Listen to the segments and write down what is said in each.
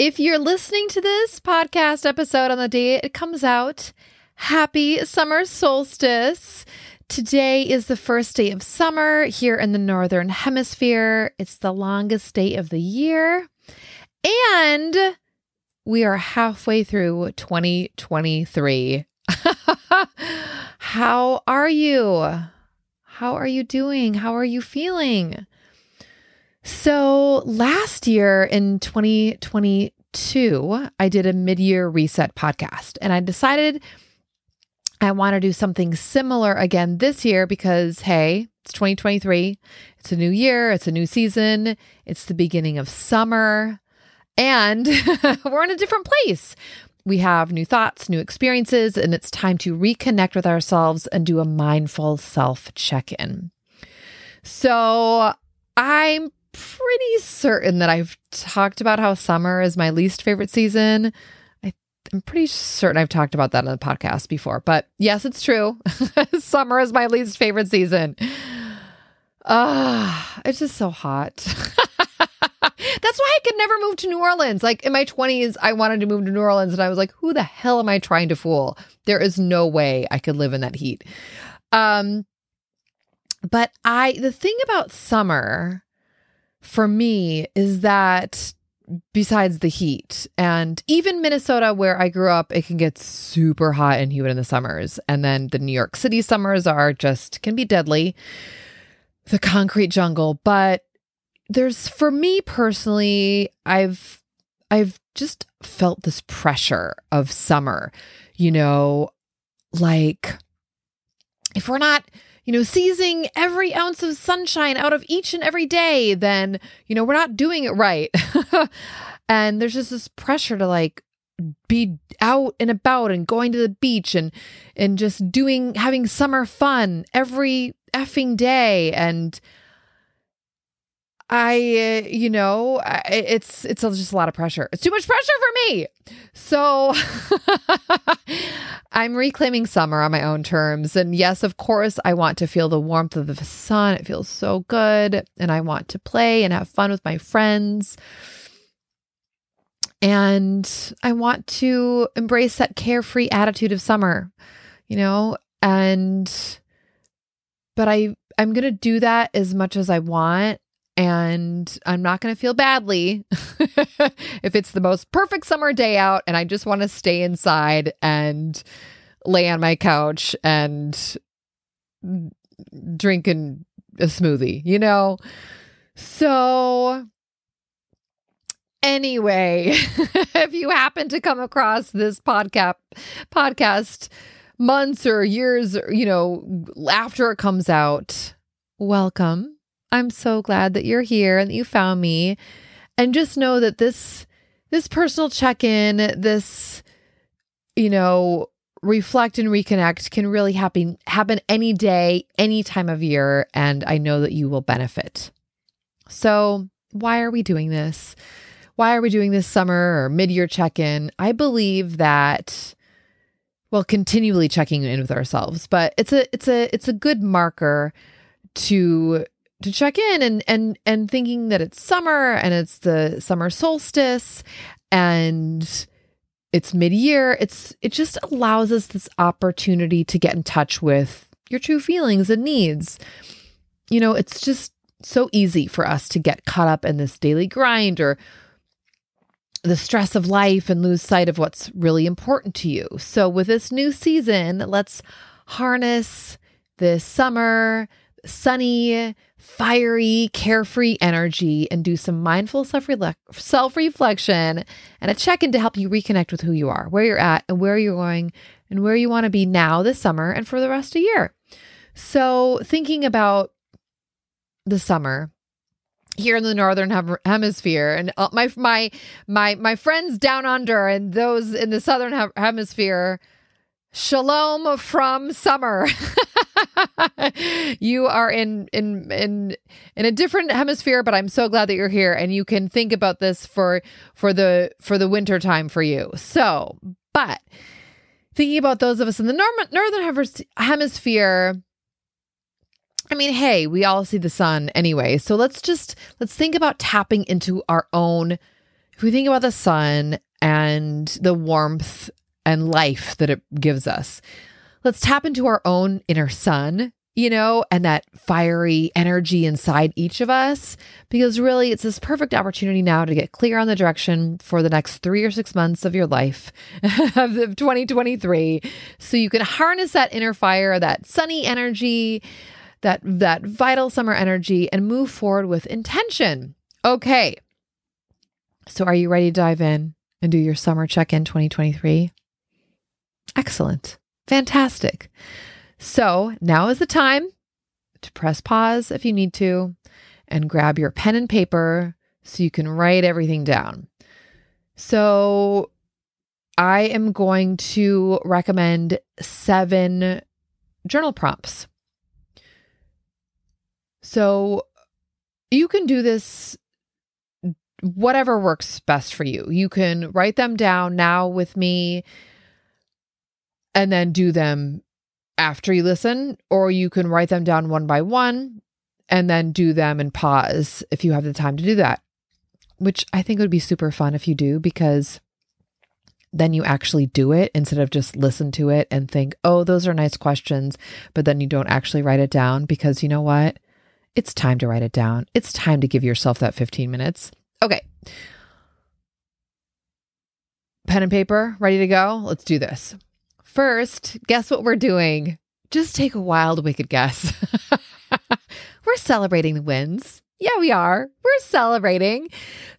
If you're listening to this podcast episode on the day it comes out, happy summer solstice. Today is the first day of summer here in the Northern Hemisphere. It's the longest day of the year. And we are halfway through 2023. How are you? How are you doing? How are you feeling? So last year in 2022, I did a mid year reset podcast and I decided I want to do something similar again this year because, hey, it's 2023. It's a new year, it's a new season, it's the beginning of summer, and we're in a different place. We have new thoughts, new experiences, and it's time to reconnect with ourselves and do a mindful self check in. So, I'm pretty certain that I've talked about how summer is my least favorite season. I, I'm pretty certain I've talked about that on the podcast before, but yes, it's true. summer is my least favorite season. Ah, it's just so hot. That's why I could never move to New Orleans. Like in my 20s, I wanted to move to New Orleans and I was like, who the hell am I trying to fool? There is no way I could live in that heat. Um but I the thing about summer for me is that besides the heat and even Minnesota where I grew up it can get super hot and humid in the summers. And then the New York City summers are just can be deadly. The concrete jungle. But there's for me personally I've I've just felt this pressure of summer you know like if we're not you know, seizing every ounce of sunshine out of each and every day, then, you know, we're not doing it right. and there's just this pressure to like be out and about and going to the beach and and just doing having summer fun every effing day and I, uh, you know, it's it's just a lot of pressure. It's too much pressure for me. So I'm reclaiming summer on my own terms. And yes, of course, I want to feel the warmth of the sun. It feels so good, and I want to play and have fun with my friends. And I want to embrace that carefree attitude of summer, you know, and but I I'm going to do that as much as I want and I'm not going to feel badly if it's the most perfect summer day out and I just want to stay inside and lay on my couch and drink drinking a smoothie, you know? So anyway, if you happen to come across this podcast podcast months or years, you know, after it comes out, welcome I'm so glad that you're here and that you found me. And just know that this this personal check-in, this you know, reflect and reconnect can really happen happen any day, any time of year and I know that you will benefit. So, why are we doing this? Why are we doing this summer or mid-year check-in? I believe that well, continually checking in with ourselves, but it's a it's a it's a good marker to to check in and and and thinking that it's summer and it's the summer solstice and it's mid-year it's it just allows us this opportunity to get in touch with your true feelings and needs. You know it's just so easy for us to get caught up in this daily grind or the stress of life and lose sight of what's really important to you. So with this new season let's harness this summer sunny fiery, carefree energy and do some mindful self reflection and a check in to help you reconnect with who you are, where you're at, and where you're going, and where you want to be now this summer and for the rest of the year. So, thinking about the summer, here in the northern hem- hemisphere and uh, my my my my friends down under and those in the southern he- hemisphere shalom from summer you are in in in in a different hemisphere but i'm so glad that you're here and you can think about this for for the for the winter time for you so but thinking about those of us in the norm- northern hemisphere I mean, hey, we all see the sun anyway. So let's just let's think about tapping into our own if we think about the sun and the warmth and life that it gives us. Let's tap into our own inner sun, you know, and that fiery energy inside each of us because really it's this perfect opportunity now to get clear on the direction for the next 3 or 6 months of your life of 2023 so you can harness that inner fire, that sunny energy that that vital summer energy and move forward with intention. Okay. So are you ready to dive in and do your summer check-in 2023? Excellent. Fantastic. So, now is the time to press pause if you need to and grab your pen and paper so you can write everything down. So, I am going to recommend seven journal prompts so you can do this whatever works best for you. You can write them down now with me and then do them after you listen, or you can write them down one by one and then do them and pause if you have the time to do that, which I think would be super fun if you do because then you actually do it instead of just listen to it and think, oh, those are nice questions, but then you don't actually write it down because you know what? It's time to write it down. It's time to give yourself that 15 minutes. Okay. Pen and paper, ready to go? Let's do this. First, guess what we're doing? Just take a wild, wicked guess. we're celebrating the wins. Yeah, we are. We're celebrating.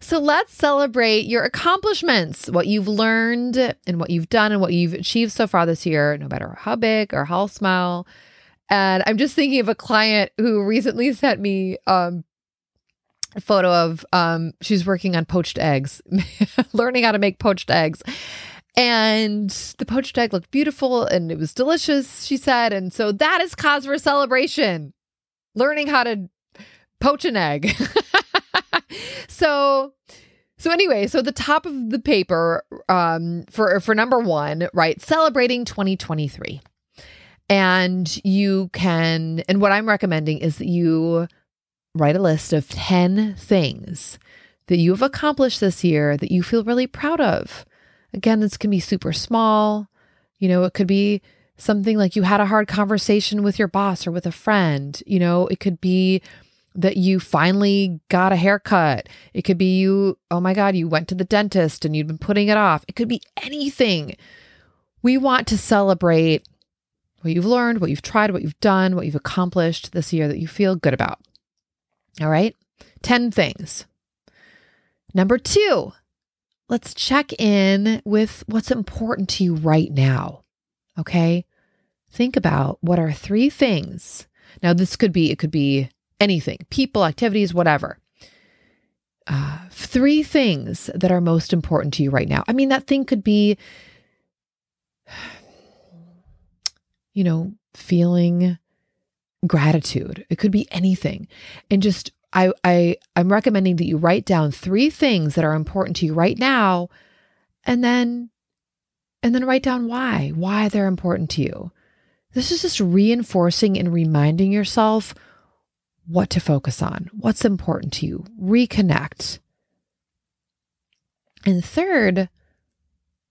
So let's celebrate your accomplishments, what you've learned and what you've done and what you've achieved so far this year, no matter how big or how small. And I'm just thinking of a client who recently sent me um, a photo of um, she's working on poached eggs, learning how to make poached eggs. And the poached egg looked beautiful and it was delicious, she said. And so that is cause for celebration. Learning how to poach an egg. so so anyway, so the top of the paper um, for for number one, right? Celebrating 2023. And you can, and what I'm recommending is that you write a list of 10 things that you have accomplished this year that you feel really proud of. Again, this can be super small. You know, it could be something like you had a hard conversation with your boss or with a friend. You know, it could be that you finally got a haircut. It could be you, oh my God, you went to the dentist and you'd been putting it off. It could be anything. We want to celebrate what you've learned, what you've tried, what you've done, what you've accomplished this year that you feel good about. All right. 10 things. Number two, let's check in with what's important to you right now. Okay. Think about what are three things. Now, this could be, it could be anything, people, activities, whatever. Uh, three things that are most important to you right now. I mean, that thing could be you know, feeling gratitude. It could be anything. And just I I I'm recommending that you write down 3 things that are important to you right now and then and then write down why, why they're important to you. This is just reinforcing and reminding yourself what to focus on, what's important to you. Reconnect. And third,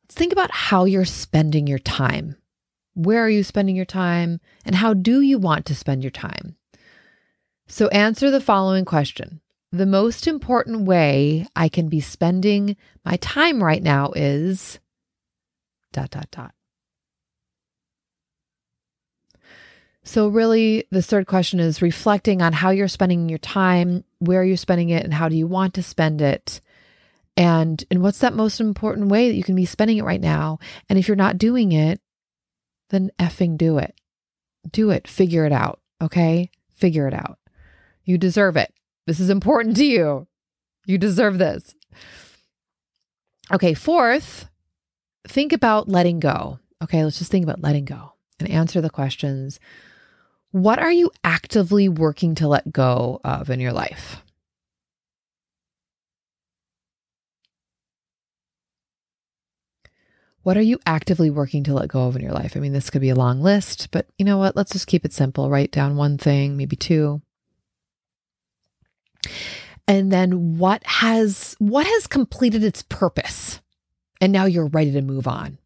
let's think about how you're spending your time. Where are you spending your time? And how do you want to spend your time? So answer the following question. The most important way I can be spending my time right now is dot, dot, dot. So, really, the third question is reflecting on how you're spending your time, where you're spending it, and how do you want to spend it? And, and what's that most important way that you can be spending it right now? And if you're not doing it, then effing do it. Do it. Figure it out. Okay. Figure it out. You deserve it. This is important to you. You deserve this. Okay, fourth, think about letting go. Okay, let's just think about letting go and answer the questions. What are you actively working to let go of in your life? What are you actively working to let go of in your life? I mean, this could be a long list, but you know what? Let's just keep it simple. Write down one thing, maybe two. And then what has what has completed its purpose? And now you're ready to move on.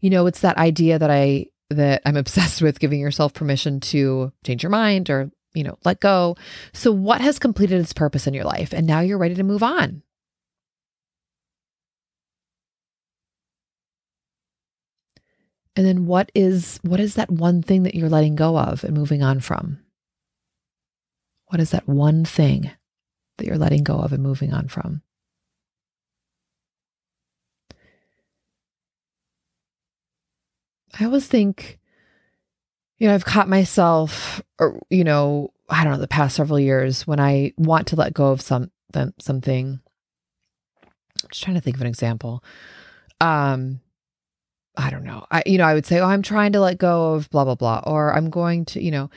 You know, it's that idea that I that I'm obsessed with giving yourself permission to change your mind or, you know, let go. So what has completed its purpose in your life and now you're ready to move on? And then what is what is that one thing that you're letting go of and moving on from? What is that one thing that you're letting go of and moving on from? I always think, you know, I've caught myself, or you know, I don't know, the past several years when I want to let go of some something. I'm just trying to think of an example. Um, I don't know. I, you know, I would say, oh, I'm trying to let go of blah, blah, blah, or I'm going to, you know,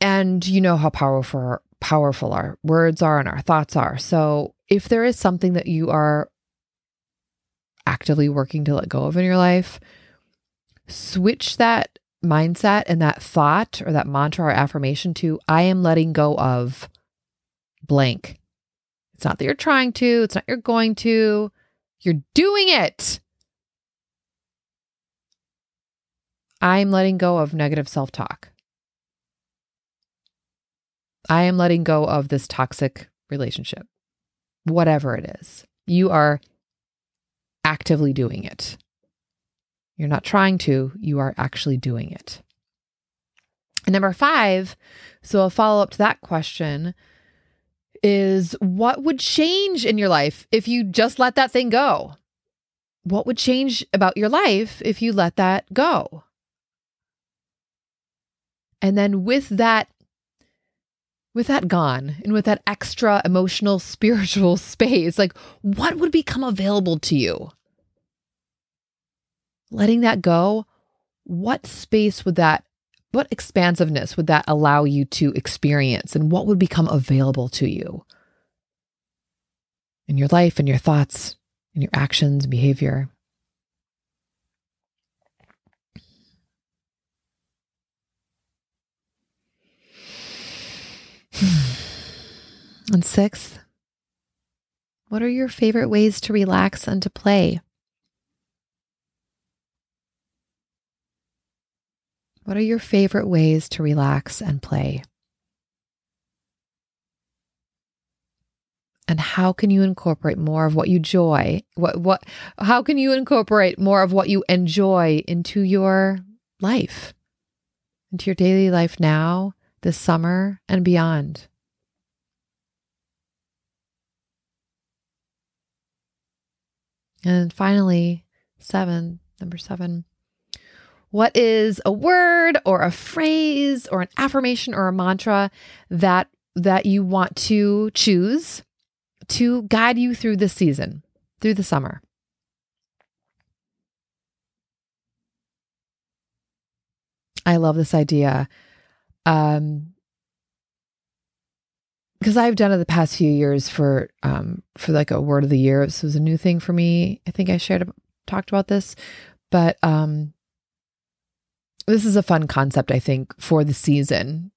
and you know how powerful, powerful our words are and our thoughts are. So if there is something that you are actively working to let go of in your life, switch that mindset and that thought or that mantra or affirmation to, I am letting go of blank. It's not that you're trying to, it's not you're going to, you're doing it. I'm letting go of negative self talk. I am letting go of this toxic relationship, whatever it is. You are actively doing it. You're not trying to, you are actually doing it. And number five, so a follow up to that question is what would change in your life if you just let that thing go? What would change about your life if you let that go? And then with that with that gone and with that extra emotional spiritual space, like what would become available to you? Letting that go, what space would that what expansiveness would that allow you to experience and what would become available to you in your life and your thoughts and your actions behavior? And sixth, what are your favorite ways to relax and to play? What are your favorite ways to relax and play? And how can you incorporate more of what you joy? What what how can you incorporate more of what you enjoy into your life? Into your daily life now this summer and beyond. And finally, seven, number seven. What is a word or a phrase or an affirmation or a mantra that that you want to choose to guide you through the season, through the summer? I love this idea um, because I've done it the past few years for um for like a word of the year. This was a new thing for me. I think I shared talked about this, but um this is a fun concept I think for the season.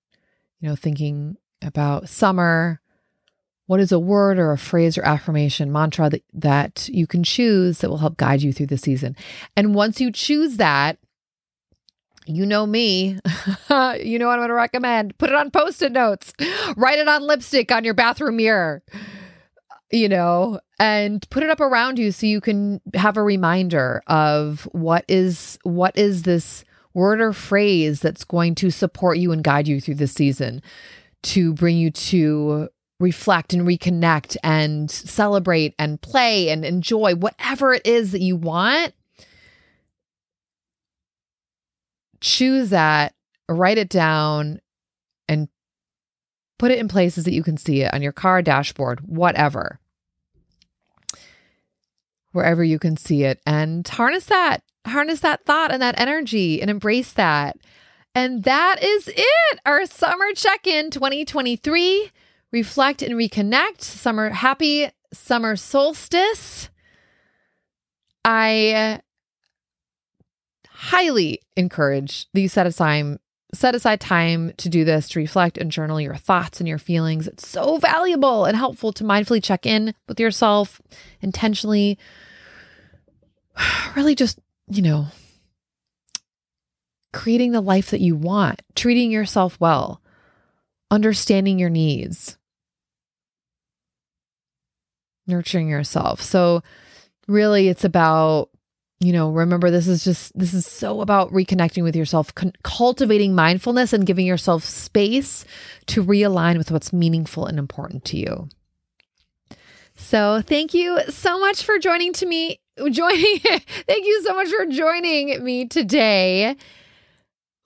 You know, thinking about summer, what is a word or a phrase or affirmation mantra that that you can choose that will help guide you through the season. And once you choose that, you know me. you know what I'm going to recommend. Put it on post it notes, write it on lipstick on your bathroom mirror, you know, and put it up around you so you can have a reminder of what is what is this word or phrase that's going to support you and guide you through this season to bring you to reflect and reconnect and celebrate and play and enjoy whatever it is that you want choose that, write it down, and Put it in places that you can see it on your car dashboard, whatever. Wherever you can see it and harness that, harness that thought and that energy and embrace that. And that is it. Our summer check in 2023. Reflect and reconnect. Summer, happy summer solstice. I highly encourage that you set aside set aside time to do this to reflect and journal your thoughts and your feelings. It's so valuable and helpful to mindfully check in with yourself intentionally. Really just, you know, creating the life that you want, treating yourself well, understanding your needs, nurturing yourself. So, really, it's about you know, remember this is just, this is so about reconnecting with yourself, con- cultivating mindfulness and giving yourself space to realign with what's meaningful and important to you. So, thank you so much for joining to me joining thank you so much for joining me today.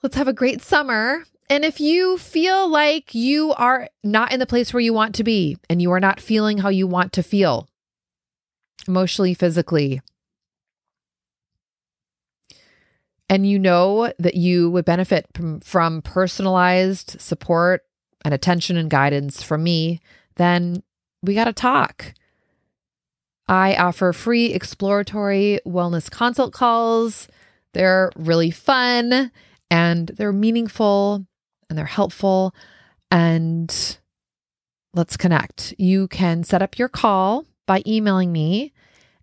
Let's have a great summer. And if you feel like you are not in the place where you want to be and you are not feeling how you want to feel emotionally, physically, and you know that you would benefit from, from personalized support and attention and guidance from me, then we got to talk. I offer free exploratory wellness consult calls. They're really fun and they're meaningful and they're helpful. And let's connect. You can set up your call by emailing me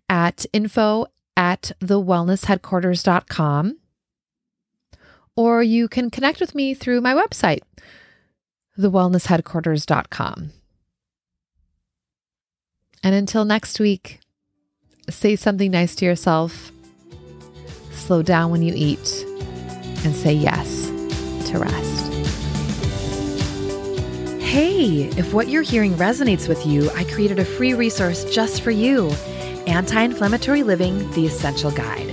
at info at thewellnessheadquarters.com or you can connect with me through my website, thewellnessheadquarters.com. And until next week, say something nice to yourself, slow down when you eat, and say yes to rest. Hey, if what you're hearing resonates with you, I created a free resource just for you Anti Inflammatory Living The Essential Guide.